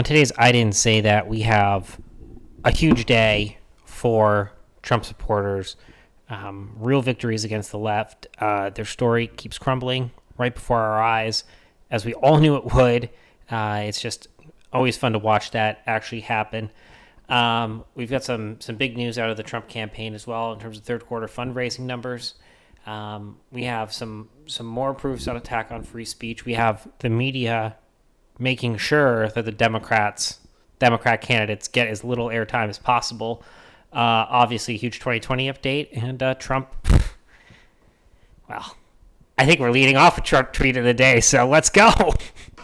on today's I didn't say that we have a huge day for Trump supporters. Um, real victories against the left. Uh, their story keeps crumbling right before our eyes, as we all knew it would. Uh, it's just always fun to watch that actually happen. Um, we've got some some big news out of the Trump campaign as well in terms of third quarter fundraising numbers. Um, we have some some more proofs on attack on free speech. We have the media making sure that the Democrats Democrat candidates get as little airtime as possible. Uh, obviously, a huge 2020 update, and uh, Trump. Well, I think we're leading off a Trump tweet of the day, so let's go.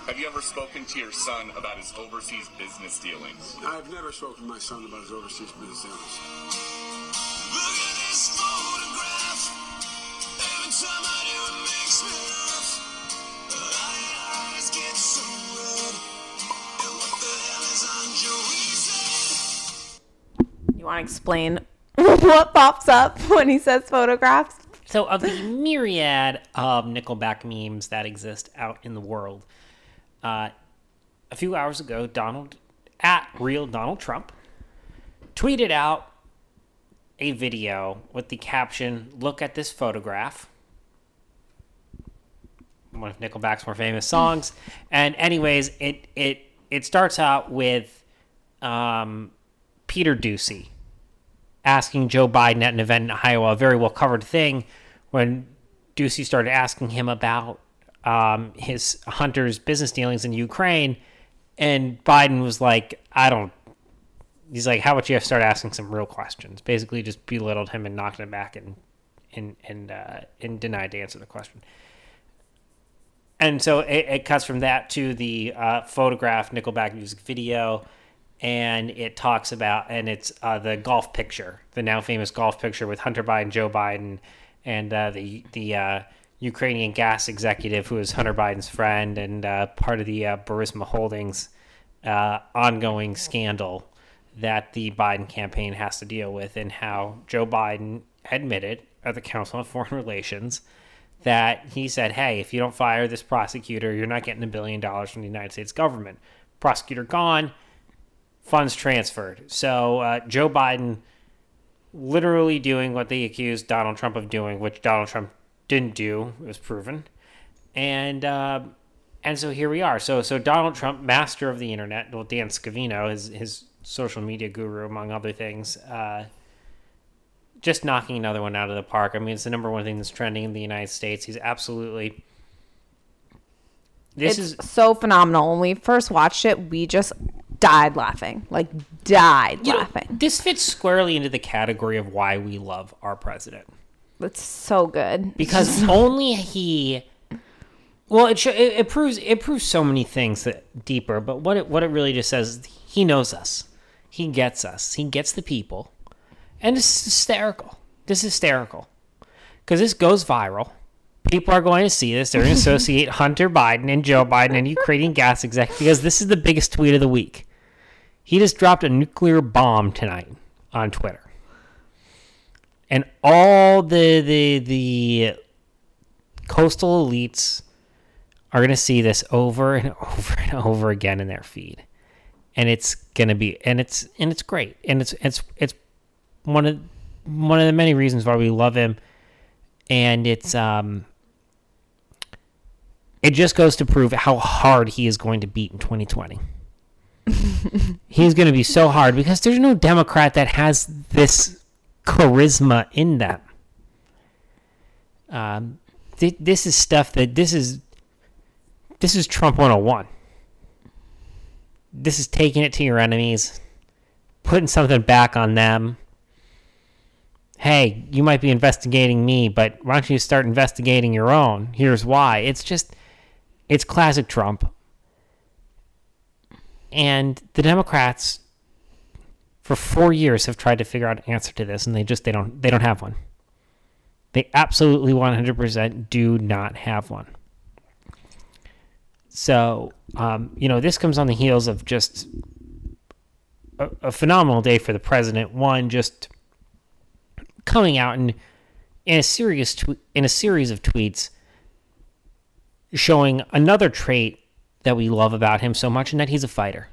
Have you ever spoken to your son about his overseas business dealings? I've never spoken to my son about his overseas business dealings. Look at this photograph. Every time I do, it makes me want to explain what pops up when he says photographs? So, of the myriad of Nickelback memes that exist out in the world, uh, a few hours ago, Donald, at real Donald Trump, tweeted out a video with the caption, Look at this photograph. One of Nickelback's more famous songs. And, anyways, it, it, it starts out with um, Peter Doocy asking Joe Biden at an event in Iowa, a very well covered thing, when Doocy started asking him about um, his Hunter's business dealings in Ukraine, and Biden was like, "I don't." He's like, "How about you start asking some real questions?" Basically, just belittled him and knocked him back and and and uh, and denied to answer the question. And so it, it cuts from that to the uh, photograph Nickelback music video, and it talks about and it's uh, the golf picture, the now famous golf picture with Hunter Biden, Joe Biden, and uh, the the uh, Ukrainian gas executive who is Hunter Biden's friend and uh, part of the uh, Burisma Holdings uh, ongoing scandal that the Biden campaign has to deal with, and how Joe Biden admitted at the Council on Foreign Relations that he said, "Hey, if you don't fire this prosecutor, you're not getting a billion dollars from the United States government." Prosecutor gone, funds transferred. So uh, Joe Biden literally doing what they accused Donald Trump of doing, which Donald Trump didn't do. It was proven, and uh, and so here we are. So so Donald Trump, master of the internet, well Dan Scavino, his his social media guru among other things, uh, just knocking another one out of the park. I mean, it's the number one thing that's trending in the United States. He's absolutely. This it's is so phenomenal. When we first watched it, we just died laughing. Like died you know, laughing. this fits squarely into the category of why we love our president. It's so good. because only he well it, sh- it it proves it proves so many things that deeper but what it what it really just says is he knows us he gets us he gets the people and it's hysterical this is hysterical because this goes viral people are going to see this. They're going to associate hunter biden and joe biden and ukrainian gas exec because this is the biggest tweet of the week. He just dropped a nuclear bomb tonight on twitter. And all the the the coastal elites are going to see this over and over and over again in their feed. And it's going to be and it's and it's great. And it's it's it's one of one of the many reasons why we love him. And it's um it just goes to prove how hard he is going to beat in 2020 he's going to be so hard because there's no democrat that has this charisma in them. Um, th- this is stuff that this is this is Trump 101. This is taking it to your enemies, putting something back on them. Hey, you might be investigating me, but why don't you start investigating your own? Here's why. It's just it's classic Trump. And the Democrats for four years have tried to figure out an answer to this and they just they don't they don't have one. They absolutely 100% do not have one. So um, you know this comes on the heels of just a, a phenomenal day for the president. One just coming out and in a serious tw- in a series of tweets showing another trait that we love about him so much and that he's a fighter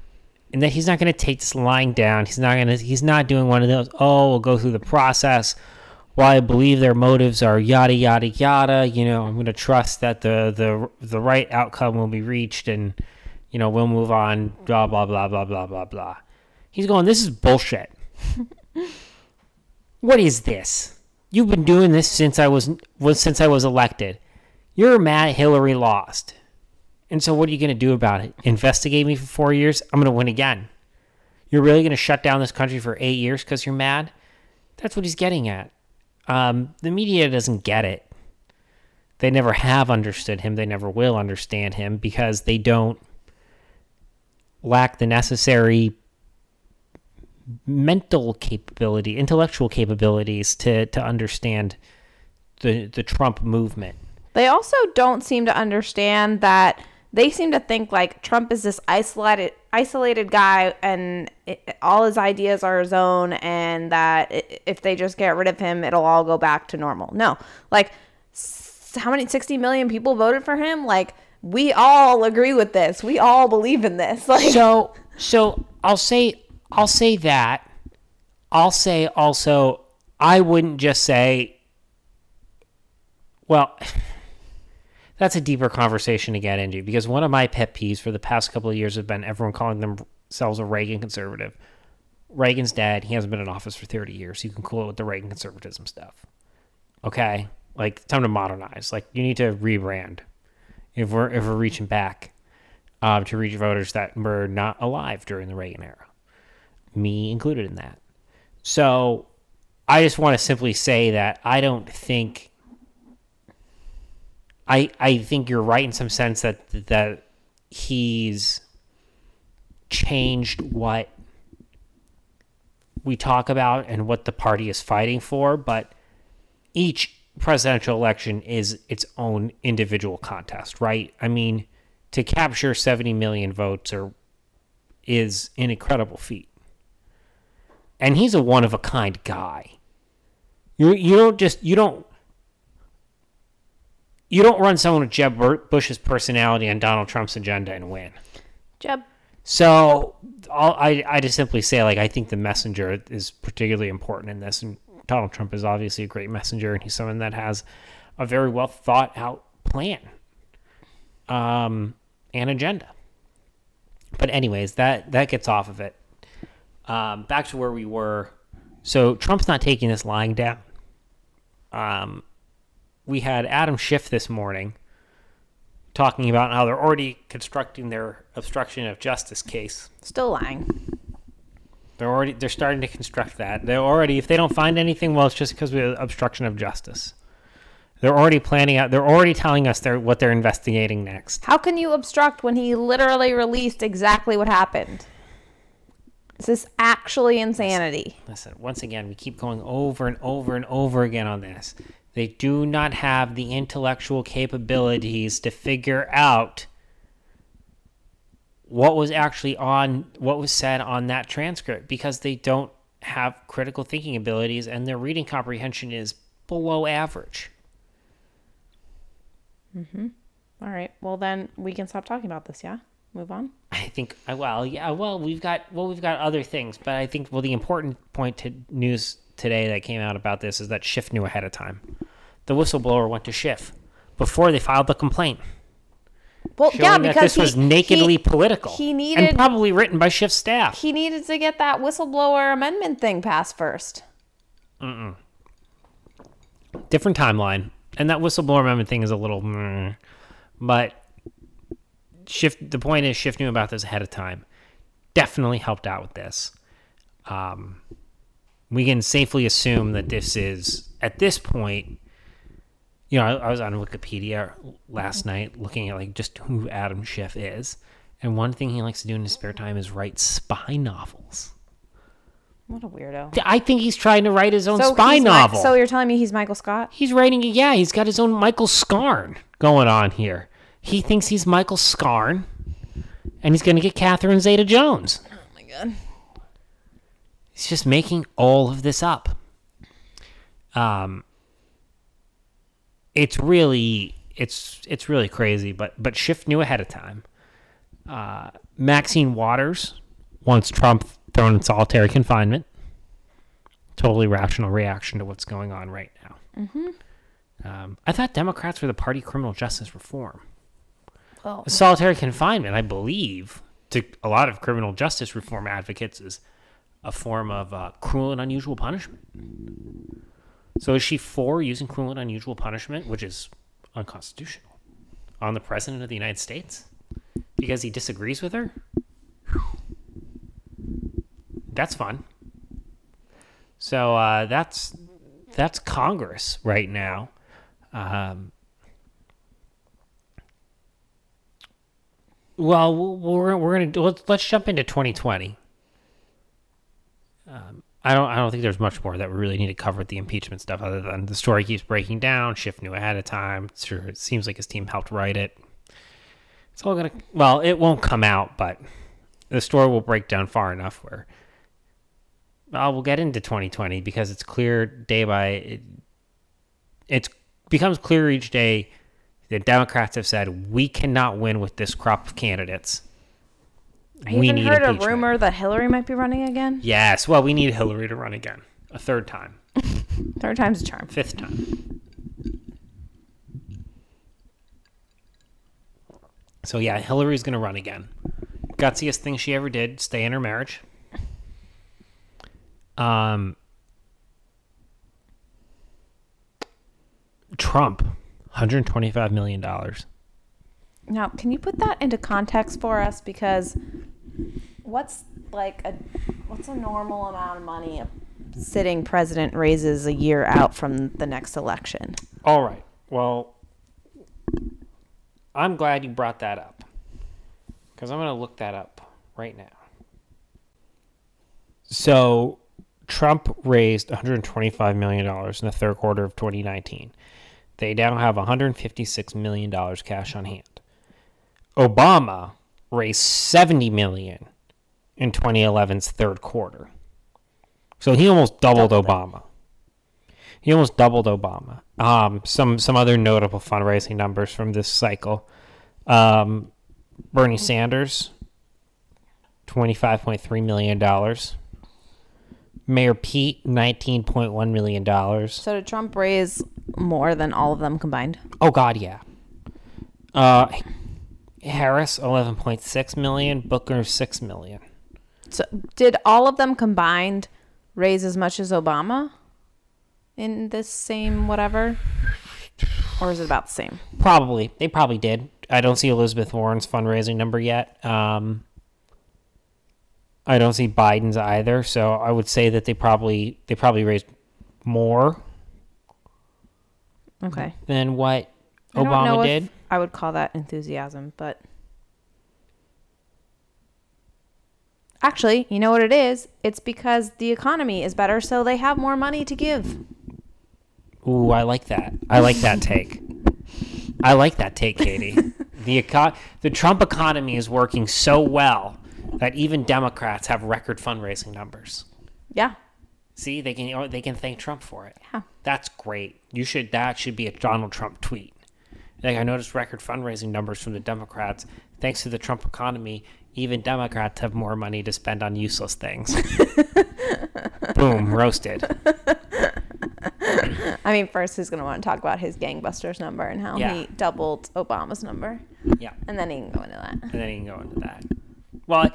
and that he's not going to take this lying down. He's not going to. He's not doing one of those. Oh, we'll go through the process. While I believe their motives are yada yada yada, you know, I'm going to trust that the the the right outcome will be reached, and you know, we'll move on. Blah blah blah blah blah blah blah. He's going. This is bullshit. what is this? You've been doing this since I was was since I was elected. You're mad Hillary lost. And so what are you going to do about it? Investigate me for 4 years? I'm going to win again. You're really going to shut down this country for 8 years cuz you're mad? That's what he's getting at. Um, the media doesn't get it. They never have understood him. They never will understand him because they don't lack the necessary mental capability, intellectual capabilities to to understand the the Trump movement. They also don't seem to understand that they seem to think like Trump is this isolated isolated guy and it, all his ideas are his own and that i- if they just get rid of him it'll all go back to normal. No. Like s- how many 60 million people voted for him? Like we all agree with this. We all believe in this. Like So so I'll say I'll say that. I'll say also I wouldn't just say well that's a deeper conversation to get into because one of my pet peeves for the past couple of years has been everyone calling themselves a Reagan conservative. Reagan's dead. He hasn't been in office for 30 years. You can cool it with the Reagan conservatism stuff. Okay? Like time to modernize. Like you need to rebrand if we're if we're reaching back um, to reach voters that were not alive during the Reagan era, me included in that. So I just want to simply say that I don't think. I I think you're right in some sense that that he's changed what we talk about and what the party is fighting for, but each presidential election is its own individual contest, right? I mean, to capture 70 million votes or is an incredible feat. And he's a one of a kind guy. You you don't just you don't you don't run someone with Jeb Bush's personality and Donald Trump's agenda and win. Jeb So I'll, I I just simply say like I think the messenger is particularly important in this, and Donald Trump is obviously a great messenger, and he's someone that has a very well thought out plan, um, and agenda. But anyways, that that gets off of it. Um, back to where we were. So Trump's not taking this lying down. Um, we had Adam Schiff this morning talking about how they're already constructing their obstruction of justice case. still lying. They're already they're starting to construct that. They're already if they don't find anything, well, it's just because we have obstruction of justice. They're already planning out. They're already telling us they're what they're investigating next. How can you obstruct when he literally released exactly what happened? Is This is actually insanity. Listen, once again, we keep going over and over and over again on this. They do not have the intellectual capabilities to figure out what was actually on what was said on that transcript because they don't have critical thinking abilities and their reading comprehension is below average. Mhm. All right. Well, then we can stop talking about this. Yeah. Move on. I think well, yeah, well, we've got well, we've got other things, but I think well, the important point to news today that came out about this is that Schiff knew ahead of time. The whistleblower went to Schiff before they filed the complaint, Well, yeah, because this was nakedly he, political. he needed- and probably written by Schiff's staff. he needed to get that whistleblower amendment thing passed first. Different timeline, and that whistleblower amendment thing is a little, meh. but Schiff. The point is, Schiff knew about this ahead of time. Definitely helped out with this. Um, we can safely assume that this is at this point. You know, I, I was on Wikipedia last mm-hmm. night looking at like just who Adam Schiff is, and one thing he likes to do in his spare time is write spy novels. What a weirdo. I think he's trying to write his own So spy novel. so you're telling me he's Michael Scott? He's writing, yeah, he's got his own Michael Scarn going on here. He thinks he's Michael Scarn, and he's going to get Catherine Zeta Jones. Oh my god. He's just making all of this up. Um, it's really, it's it's really crazy. But but Schiff knew ahead of time. Uh, Maxine Waters wants Trump thrown in solitary confinement. Totally rational reaction to what's going on right now. Mm-hmm. Um, I thought Democrats were the party criminal justice reform. Well, Solitary confinement, I believe, to a lot of criminal justice reform advocates, is a form of uh, cruel and unusual punishment. So is she for using cruel and unusual punishment, which is unconstitutional, on the president of the United States because he disagrees with her? That's fun. So uh, that's that's Congress right now. Um, well, we're we're gonna do, let's let's jump into 2020. Um, I don't I don't think there's much more that we really need to cover with the impeachment stuff other than the story keeps breaking down. Schiff knew ahead of time. Sure, it seems like his team helped write it. It's all gonna well, it won't come out, but the story will break down far enough where. Well, we'll get into 2020 because it's clear day by it, it becomes clear each day the Democrats have said we cannot win with this crop of candidates. I even heard a rumor that Hillary might be running again. Yes, well, we need Hillary to run again, a third time, Third time's a charm. fifth time. So yeah, Hillary's gonna run again. Gutsiest thing she ever did: stay in her marriage. Um, Trump, 125 million dollars. Now, can you put that into context for us? Because what's like a what's a normal amount of money a sitting president raises a year out from the next election? All right. Well, I'm glad you brought that up because I'm going to look that up right now. So, Trump raised $125 million in the third quarter of 2019. They now have $156 million cash on hand. Obama raised 70 million in 2011's third quarter. So he almost doubled, Obama. He almost doubled Obama. Um, some some other notable fundraising numbers from this cycle. Um, Bernie Sanders, twenty five point three million dollars. Mayor Pete, nineteen point one million dollars. So did Trump raise more than all of them combined? Oh God, yeah. Uh, Harris, eleven point six million. Booker, six million. So did all of them combined raise as much as Obama in this same whatever? Or is it about the same? Probably. They probably did. I don't see Elizabeth Warren's fundraising number yet. Um, I don't see Biden's either. So I would say that they probably they probably raised more Okay. than what I don't know Obama if did. I would call that enthusiasm, but actually, you know what it is? It's because the economy is better, so they have more money to give. Ooh, I like that. I like that take. I like that take, Katie. the eco- the Trump economy is working so well that even Democrats have record fundraising numbers. Yeah. See, they can they can thank Trump for it. Yeah. That's great. You should that should be a Donald Trump tweet. Like I noticed record fundraising numbers from the Democrats. Thanks to the Trump economy, even Democrats have more money to spend on useless things. Boom, roasted. I mean, first he's going to want to talk about his gangbusters number and how Yeah. he doubled Obama's number. Yeah. And then he can go into that. and then he can go into that. Well,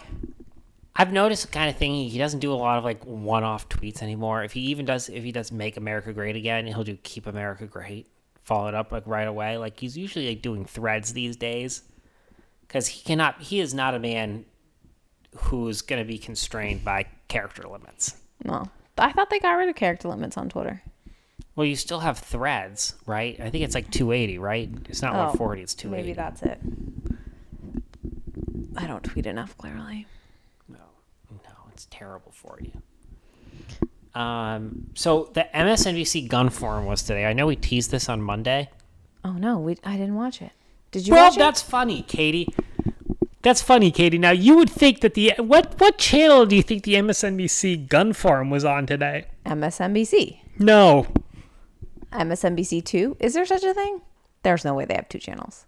I've noticed the kind of thing he doesn't do a lot of like one-off tweets anymore. If he even does, if he does "Make America Great Again," he'll do "Keep America Great," follow it up like right away. Like he's usually like doing threads these days because he cannot. He is not a man who's going to be constrained by character limits. No. I thought they got rid of character limits on Twitter. Well, you still have threads, right? I think it's like 280, right? It's not Oh, 140, it's 280. Maybe that's it. I don't tweet enough, clearly. No, no, it's terrible for you. Um, so the MSNBC gun forum was today. I know we teased this on Monday. Oh, no. we I didn't watch it. Did you Well, watch that's funny, Katie. That's funny, Katie. Now you would think that the what what channel do you think the MSNBC gun forum was on today? MSNBC. No, MSNBC 2? Is there such a thing? There's no way they have two channels.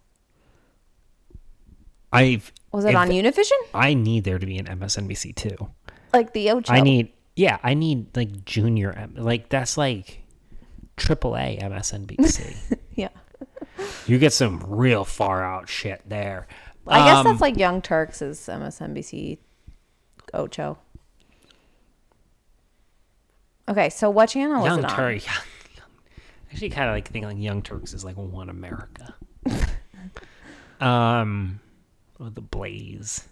I've Was it on Univision? I need there to be an MSNBC too. Like the Ocho? I need yeah, I need like junior M- like that's like AAA MSNBC. Yeah. you get some real far out shit there. I guess Um, that's like Young Turks is MSNBC Ocho. Okay, so what channel Young it on? Turks. Actually, kind of like think like Young Turks is like one America. um, with the Blaze.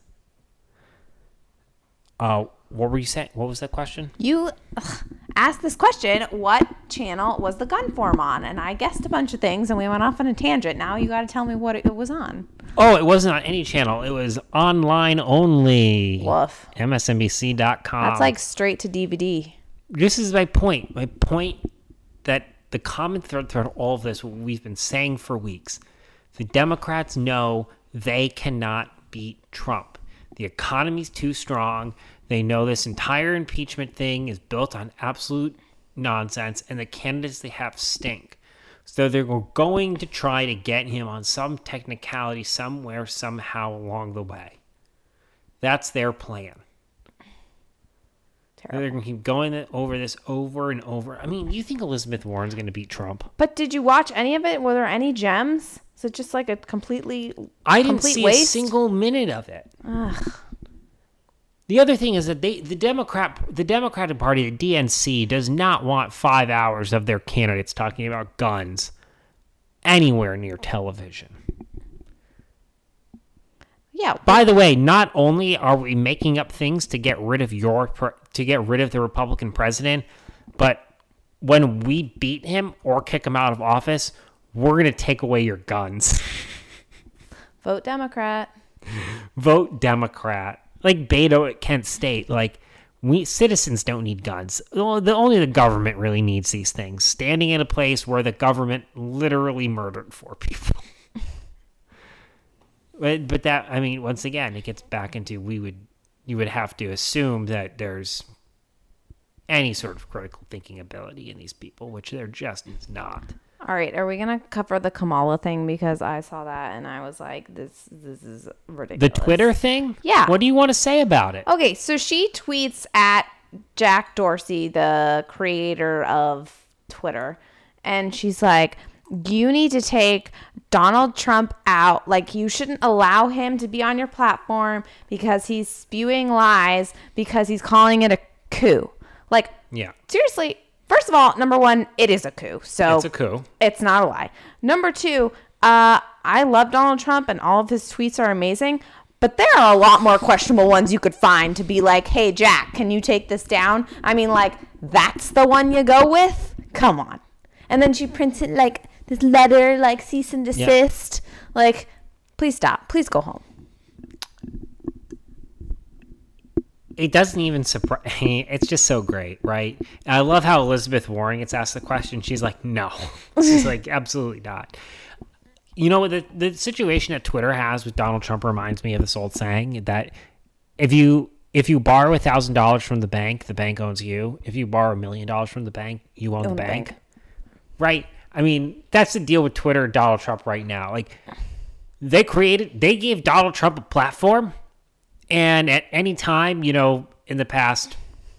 Uh, what were you saying? What was that question? You ugh, asked this question: What channel was the gun form on? And I guessed a bunch of things, and we went off on a tangent. Now you got to tell me what it was on. Oh, it wasn't on any channel. It was online only. Woof. MSNBC.com. That's like straight to DVD. this is my point. My point that the common thread throughout all of this, what we've been saying for weeks, the Democrats know they cannot beat Trump. The economy's too strong. They know this entire impeachment thing is built on absolute nonsense, and the candidates they have stink. So they're going to try to get him on some technicality somewhere, somehow along the way. That's their plan. Terrible. They're going to keep going over this over and over. I mean, you think Elizabeth Warren's going to beat Trump? But did you watch any of it? Were there any gems? Is it just like a completely I didn't complete see waste? a single minute of it. The other thing is that they, the Democrat, the Democratic Party, the DNC, does not want five hours of their candidates talking about guns anywhere near television. Yeah. By the way, not only are we making up things to get rid of your to get rid of the Republican president, but when we beat him or kick him out of office, we're going to take away your guns. Vote Democrat. Vote Democrat. Like Beto at Kent State, like we citizens don't need guns. The the- only the government really needs these things. Standing in a place where the government literally murdered four people. But, but that I mean, once again, it gets back into we would you would have to assume that there's any sort of critical thinking ability in these people, which there just is not. All right, are we gonna cover the Kamala thing because I saw that and I was like, this this is ridiculous. The. Twitter thing? Yeah. What do you want to say about it? Okay, so she tweets at Jack Dorsey, the creator of Twitter, and she's like, You need to take Donald Trump out. Like, you shouldn't allow him to be on your platform because he's spewing lies because he's calling it a coup. Like, Yeah. seriously, first of all, number one, it is a coup. So It's a coup. it's not a lie. Number two, uh, I love Donald Trump and all of his tweets are amazing, but there are a lot more questionable ones you could find to be like, hey, Jack, can you take this down? I mean, like, that's the one you go with? Come on. And then she prints it like this letter, like cease and desist. Like, please stop. Please go home. It doesn't even surprise it's just so great right? I love how elizabeth warren gets asked the question she's like no. She's like absolutely not. You know the, the situation that twitter has with donald trump reminds me of this old saying that if you if you borrow a thousand dollars from the bank the bank owns you. If you borrow a million dollars from the bank you own, the the bank. bank. right? I mean that's the deal with twitter donald trump right now. Like they created they gave donald trump a platform and at any time, you know, in the past,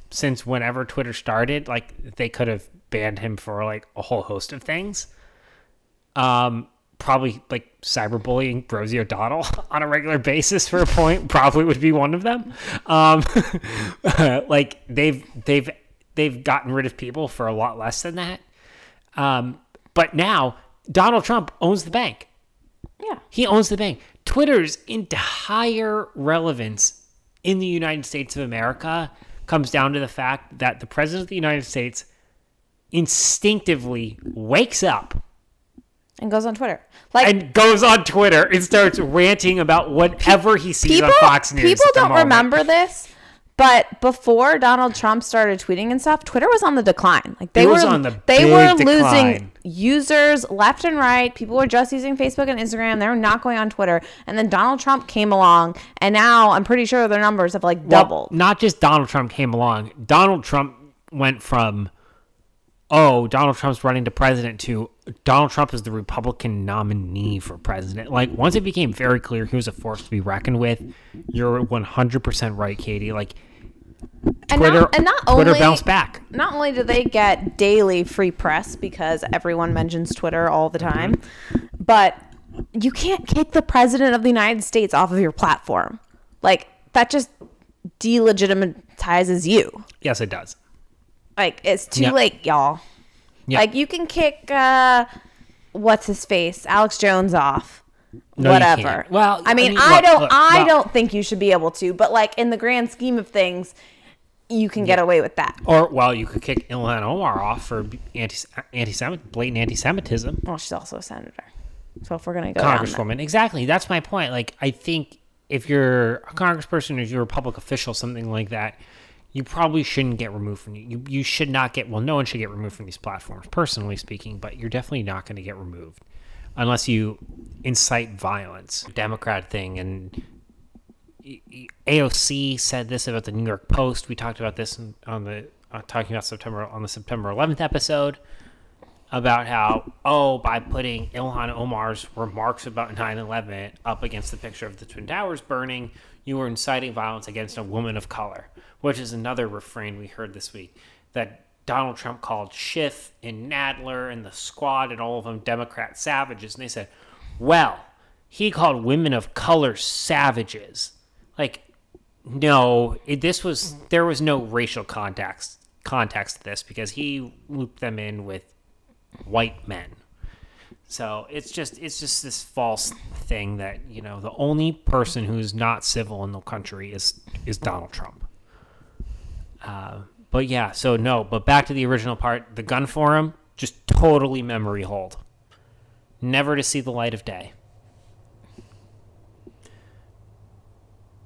since whenever Twitter started, like they could have banned him for like a whole host of things. Um, probably like cyberbullying Rosie O'Donnell on a regular basis for a point probably would be one of them. Um, like they've they've they've gotten rid of people for a lot less than that. Um, but now Donald Trump owns the bank. Yeah. He owns the bank. Twitter's entire relevance in the United States of America comes down to the fact that the President of the United States instinctively wakes up And goes on Twitter. Like, and goes on Twitter and starts ranting about whatever he sees people, on Fox News. people don't remember this, but before Donald Trump started tweeting and stuff, Twitter was on the decline. Like they It were, on the they big were decline. losing users left and right. People were just using Facebook and Instagram. They were not going on Twitter. And then Donald Trump came along, and now I'm pretty sure their numbers have like Well, doubled. not just Donald Trump came along. Donald Trump went from, oh, Donald Trump's running to president to Donald Trump is the Republican nominee for president. Like once it became very clear he was a force to be reckoned with, you're 100% right, Katie. Like And Twitter, not, and not Twitter only bounced back. not only do they get daily free press because everyone mentions Twitter all the time, but you can't kick the president of the United States off of your platform. Like that just delegitimizes you. Yes, it does. Like it's too Yeah. late, y'all. Yeah. Like you can kick uh what's his face? Alex Jones off. No, you Whatever. can't. Well, I I mean, mean, I look, don't look, I well- don't think you should be able to, but like in the grand scheme of things, you can get away with that. Or well, you could kick Ilhan Omar off for anti anti blatant anti-Semitism. Well, she's also a senator. So if we're gonna go down that- Congresswoman. Exactly. That's my point. Like, I think if you're a congressperson or you're a public official, something like that, you probably shouldn't get removed from you. You should not get. Well, no one should get removed from these platforms, personally speaking. But you're definitely not going to get removed unless you incite violence. Democrat thing and. AOC said this about the New York Post. We talked about this on the uh, talking about September on the September 11th episode about how, oh, by putting Ilhan Omar's remarks about 9 11 up against the picture of the Twin Towers burning, you were inciting violence against a woman of color, which is another refrain we heard this week that Donald Trump called Schiff and Nadler and the squad and all of them Democrat savages. And they said, well, he called women of color savages. Like, no, it, this was there was no racial context context to this because he looped them in with white men. So it's just it's just this false thing that you know the only person who's not civil in the country is is Donald Trump. Uh, but yeah, so no. But back to the original part, the gun forum just totally memory hold, never to see the light of day.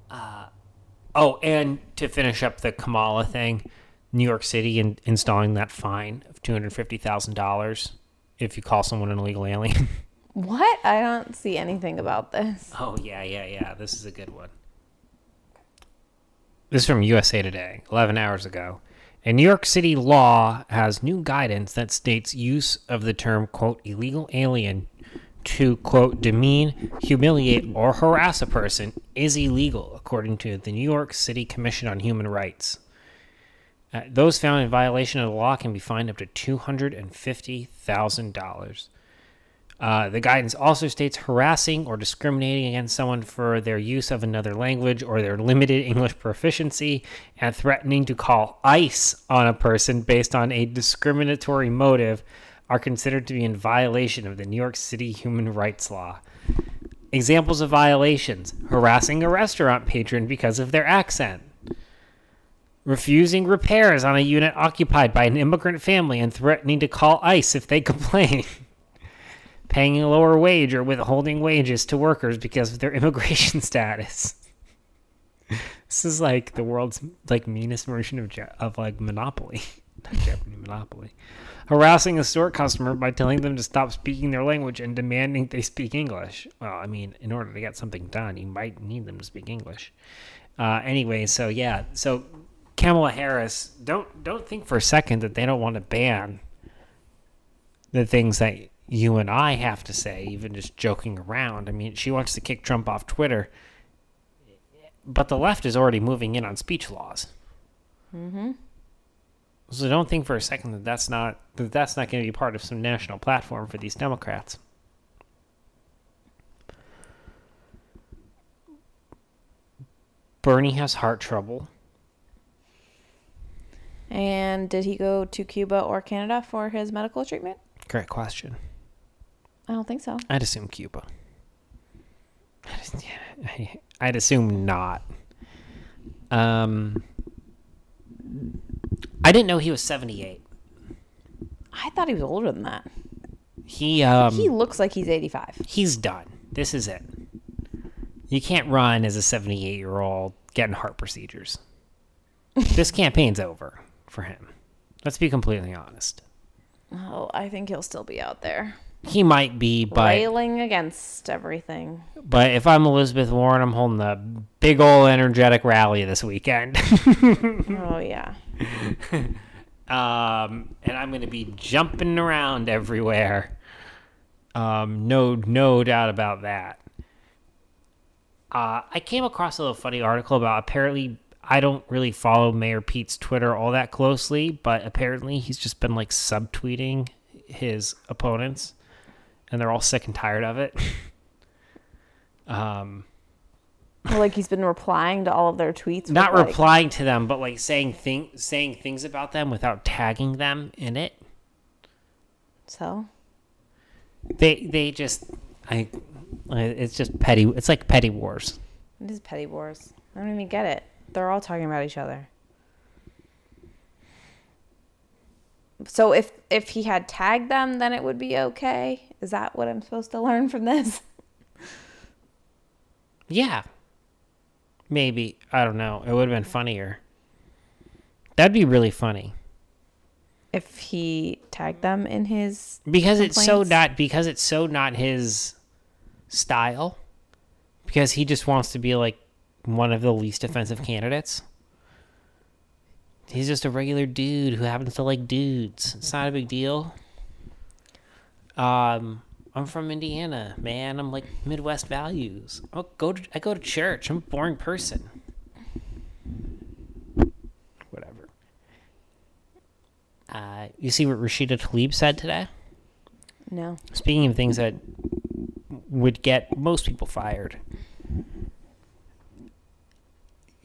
Uh, oh, and to finish up the Kamala thing, New York City in, installing that fine of two hundred fifty thousand dollars if you call someone an illegal alien. What? I don't see anything about this. Oh yeah, yeah, yeah. This is a good one. This is from USA Today, 11 hours ago. A New York City law has new guidance that states use of the term, quote, illegal alien to, quote, demean, humiliate, or harass a person is illegal, according to the New York City Commission on Human Rights. Uh, those found in violation of the law can be fined up to $250,000. Uh, the guidance also states harassing or discriminating against someone for their use of another language or their limited English proficiency and threatening to call ICE on a person based on a discriminatory motive are considered to be in violation of the New York City human rights law. Examples of violations. Harassing a restaurant patron because of their accent, refusing repairs on a unit occupied by an immigrant family and threatening to call ICE if they complain paying a lower wage or withholding wages to workers because of their immigration status. this is like the world's like meanest version of of like Monopoly, not Jeopardy Monopoly. Harassing a store customer by telling them to stop speaking their language and demanding they speak English. Well, I mean, in order to get something done, you might need them to speak English. Uh, anyway, so yeah, so Kamala Harris, don't don't think for a second that they don't want to ban the things that you and I have to say, even just joking around. I mean, she wants to kick Trump off Twitter, but the left is already moving in on speech laws. Mm-hmm. So don't think for a second that that's not that that's not going to be part of some national platform for these Democrats. Bernie has heart trouble. And did he go to Cuba or Canada for his medical treatment? Great question. I don't think so. I'd assume Cuba. I'd, as- yeah, I- I'd assume not. Um, I didn't know he was seventy-eight. I thought he was older than that. He um, He looks like he's 85. he's done. This is it. You can't run as a seventy-eight-year-old getting heart procedures. this campaign's over for him. Let's be completely honest. Oh, I think he'll still be out there He might be, but railing against everything. but if I'm Elizabeth Warren, I'm holding a big old energetic rally this weekend. Oh yeah. um, and I'm going to be jumping around everywhere. Um, no, no doubt about that. Uh, I came across a little funny article about apparently I don't really follow Mayor Pete's Twitter all that closely, but apparently he's just been like subtweeting his opponents, and they're all sick and tired of it. um, Or, like he's been replying to all of their tweets. not like- replying to them, but like saying thing saying things about them without tagging them in it. So They they just I, I it's just petty. It's like petty wars. it is petty wars. I don't even get it. They're all talking about each other. So if if he had tagged them, then it would be okay. Is that what I'm supposed to learn from this? Yeah. Maybe. I don't know. It would have been funnier. That'd be really funny. If he tagged them in his Because it's so not because it's so not his style. Because he just wants to be like one of the least offensive candidates. He's just a regular dude who happens to like dudes. It's not a big deal. Um I'm from Indiana, man. I'm like Midwest values. I go to I go to church. I'm a boring person. Whatever. Uh, you see what Rashida Tlaib said today? no. Speaking of things that would get most people fired,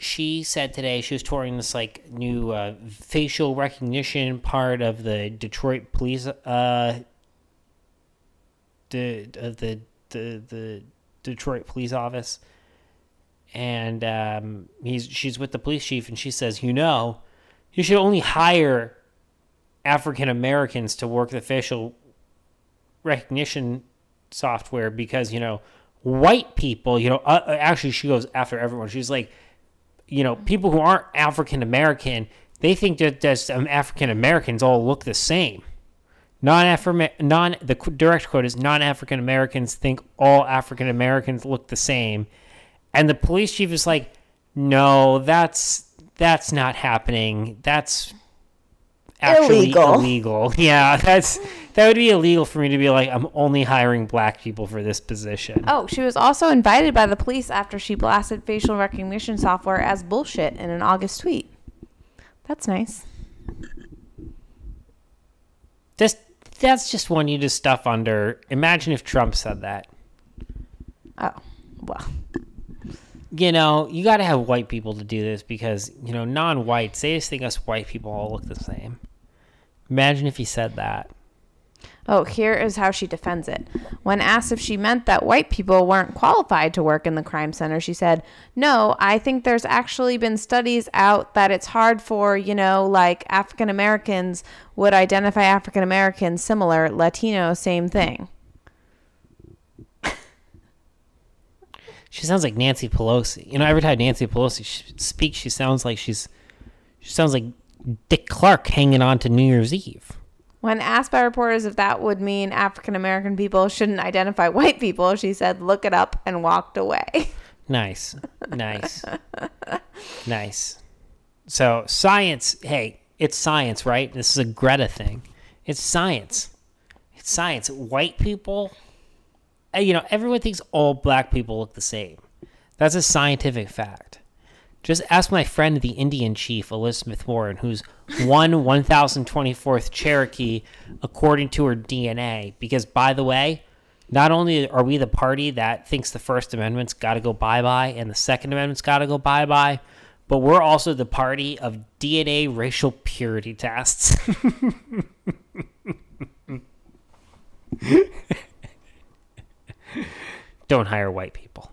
she said today she was touring this like new uh, facial recognition part of the Detroit police, uh, the the the the Detroit police office, and um, he's she's with the police chief, and she says, you know, you should only hire African Americans to work the facial recognition software because you know white people you know uh, actually she goes after everyone. She's like you know people who aren't african american they think that just um, african americans all look the same. Non non the direct quote is non african americans think all african americans look the same. And the police chief is like no that's that's not happening. That's actually Illegal. illegal. Yeah, that's that would be illegal for me to be like, I'm only hiring black people for this position. Oh, she was also invited by the police after she blasted facial recognition software as bullshit in an August tweet. That's nice. This that's just one you just stuff under. Imagine if Trump said that. Oh, well. You know, you got to have white people to do this because you know non-whites they just think us white people all look the same. Imagine if he said that. Oh, here is how she defends it. When asked if she meant that white people weren't qualified to work in the crime center, she said, No, I think there's actually been studies out that it's hard for, you know, like African Americans would identify African Americans similar, Latino, same thing. She sounds like Nancy Pelosi. You know, every time Nancy Pelosi speaks, she sounds like she's she sounds like Dick Clark hanging on to New Year's Eve. When asked by reporters if that would mean African American people shouldn't identify white people, she said, Look it up and walked away. Nice. Nice. nice. So, science, hey, it's science, right? This is a Greta thing. It's science. It's science. White people, uh, you know, everyone thinks all black people look the same. That's a scientific fact. Just ask my friend, the Indian chief, Elizabeth Warren, who's one 1024th Cherokee according to her DNA. Because, by the way, not only are we the party that thinks the First Amendment's got to go bye bye and the Second Amendment's got to go bye bye, but we're also the party of DNA racial purity tests. Don't hire white people.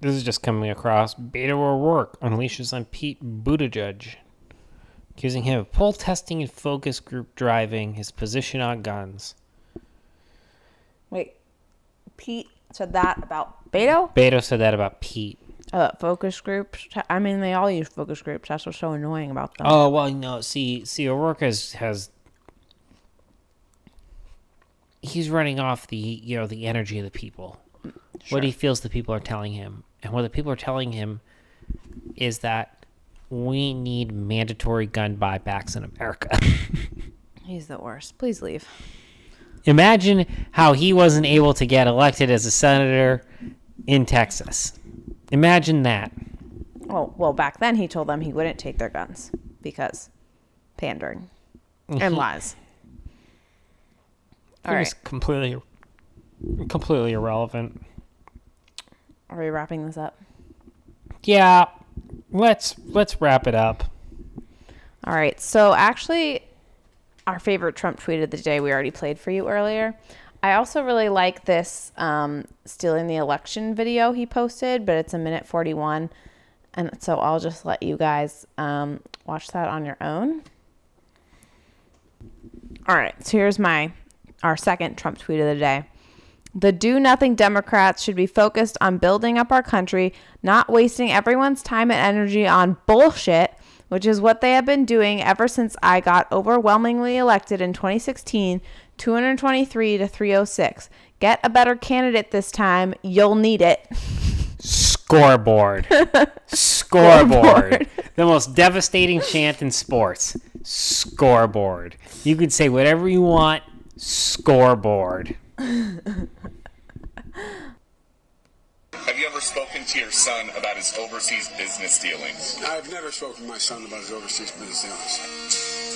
This is just coming across. Beto O'Rourke unleashes on Pete Buttigieg, accusing him of poll testing and focus group driving his position on guns. Wait, Pete said that about Beto? Beto said that about Pete. Uh, focus groups. I mean, they all use focus groups. That's what's so annoying about them. Oh well, no. See, see, O'Rourke has has he's running off the you know the energy of the people, what he feels the people are telling him, and what the people are telling him is that we need mandatory gun buybacks in America. He's the worst. Please leave. Imagine how he wasn't able to get elected as a senator in Texas. Imagine that. Oh, well, back then he told them he wouldn't take their guns because pandering and mm-hmm. lies. All it right. was completely, completely irrelevant. Are we wrapping this up? Yeah, let's let's wrap it up. All right. So actually, our favorite Trump tweet of the day we already played for you earlier. I also really like this um, stealing the election video he posted, but it's a minute 41. And so I'll just let you guys um, watch that on your own. All right. So here's my our second Trump tweet of the day. The do nothing Democrats should be focused on building up our country, not wasting everyone's time and energy on bullshit, which is what they have been doing ever since I got overwhelmingly elected in 2016, 223 to 306. Get a better candidate this time. You'll need it. Scoreboard. Scoreboard. the most devastating chant in sports. Scoreboard. You can say whatever you want. Scoreboard. Have you ever spoken to your son about his overseas business dealings? I've never spoken to my son about his overseas business dealings.